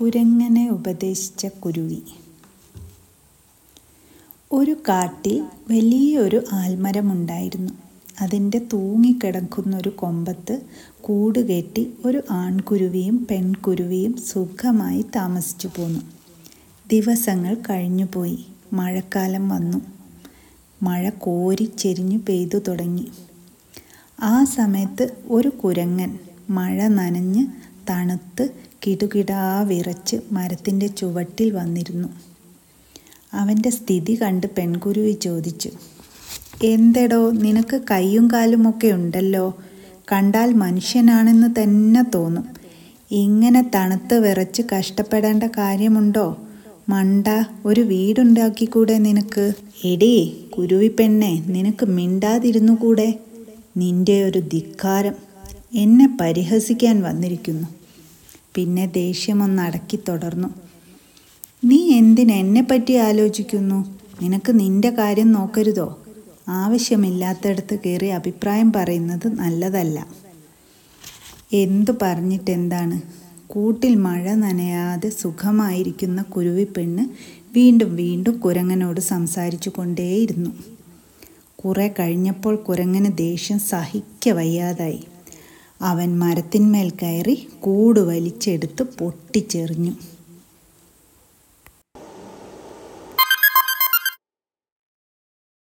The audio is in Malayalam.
കുരങ്ങനെ ഉപദേശിച്ച കുരുവി. ഒരു കാട്ടിൽ വലിയൊരു ആൽമരമുണ്ടായിരുന്നു. അതിന്റെ തൂങ്ങിക്കിടക്കുന്നൊരു കൊമ്പത്ത് കൂടുകെട്ടി ഒരു ആൺകുരുവിയും പെൺകുരുവിയും സുഖമായി താമസിച്ചു പോന്നു. ദിവസങ്ങൾ കഴിഞ്ഞുപോയി മഴക്കാലം വന്നു. മഴ കോരി ചെരിഞ്ഞു പെയ്തു തുടങ്ങി. ആ സമയത്ത് ഒരു കുരങ്ങൻ മഴ നനഞ്ഞ് തണുത്ത് കിടുകിടാ വിറച്ച് മരത്തിന്റെ ചുവട്ടിൽ വന്നിരുന്നു. അവന്റെ സ്ഥിതി കണ്ട് പെൺകുരുവി ചോദിച്ചു എന്തെടോ നിനക്ക് കൈയും കാലുമൊക്കെ ഉണ്ടല്ലോ? കണ്ടാൽ മനുഷ്യനാണെന്ന് തന്നെ തോന്നും. ഇങ്ങനെ തണുത്ത് വിറച്ച് കഷ്ടപ്പെടേണ്ട കാര്യമുണ്ടോ? മണ്ട ഒരു വീടുണ്ടാക്കിക്കൂടെ നിനക്ക്? എടീ കുരുവി പെണ്ണെ നിനക്ക് മിണ്ടാതിരുന്നു കൂടെ? നിന്റെ ഒരു ധിക്കാരം. എന്നെ പരിഹസിക്കാൻ വന്നിരിക്കുന്നു. പിന്നെ ദേഷ്യമൊന്ന് അടക്കി തുടർന്നു. നീ എന്തിന് എന്നെപ്പറ്റി ആലോചിക്കുന്നു? നിനക്ക് നിന്റെ കാര്യം നോക്കരുതോ? ആവശ്യമില്ലാത്തടത്ത് കയറി അഭിപ്രായം പറയുന്നത് നല്ലതല്ല. എന്തു പറഞ്ഞിട്ടെന്താണ്? കൂട്ടിൽ മഴ നനയാതെ സുഖമായിരിക്കുന്ന കുരുവിപ്പെണ്ണ് വീണ്ടും വീണ്ടും കുരങ്ങനോട് സംസാരിച്ചു കൊണ്ടേയിരുന്നു. കുറെ കഴിഞ്ഞപ്പോൾ കുരങ്ങന് ദേഷ്യം സഹിക്ക വയ്യാതായി. അവൻ മരത്തിന്മേൽ കയറി കൂട് വലിച്ചെടുത്ത് പൊട്ടിച്ചെറിഞ്ഞു.